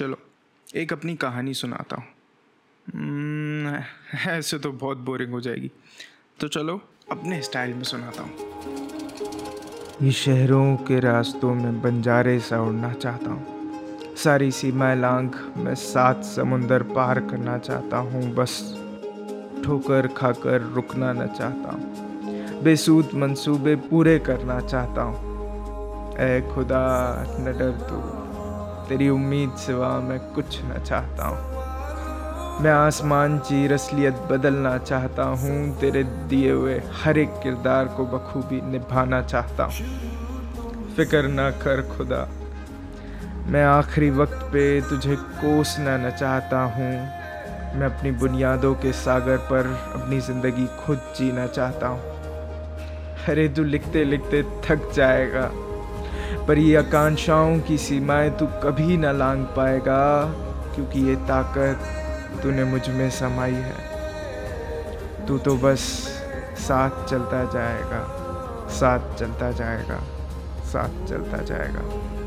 चलो एक अपनी कहानी सुनाता हूँ। हम्म, ऐसे तो बहुत बोरिंग हो जाएगी। तो चलो अपने स्टाइल में सुनाता हूँ। ये शहरों के रास्तों में बंजारे सा उड़ना चाहता हूँ। सारी सीमाएँ लांग मैं सात समुंदर पार करना चाहता हूँ बस ठोकर खाकर रुकना न चाहता हूँ। बेसूद मंसूबे पूरे करना चाहता हूँ। ए खुदा न डर तू। तेरी उम्मीद सिवा मैं कुछ न चाहता हूँ। मैं आसमान चीर असलियत बदलना चाहता हूँ। तेरे दिए हुए हर एक किरदार को बखूबी निभाना चाहता हूँ। फ़िक्र ना कर खुदा, मैं आखिरी वक्त पे तुझे कोसना न चाहता हूँ। मैं अपनी बुनियादों के सागर पर अपनी ज़िंदगी खुद जीना चाहता हूँ। अरे तू लिखते लिखते थक जाएगा। पर ये आकांक्षाओं की सीमाएँ तू कभी ना लांग पाएगा, क्योंकि ये ताकत तूने मुझमें समाई है। तू तो बस साथ चलता जाएगा, साथ चलता जाएगा, साथ चलता जाएगा।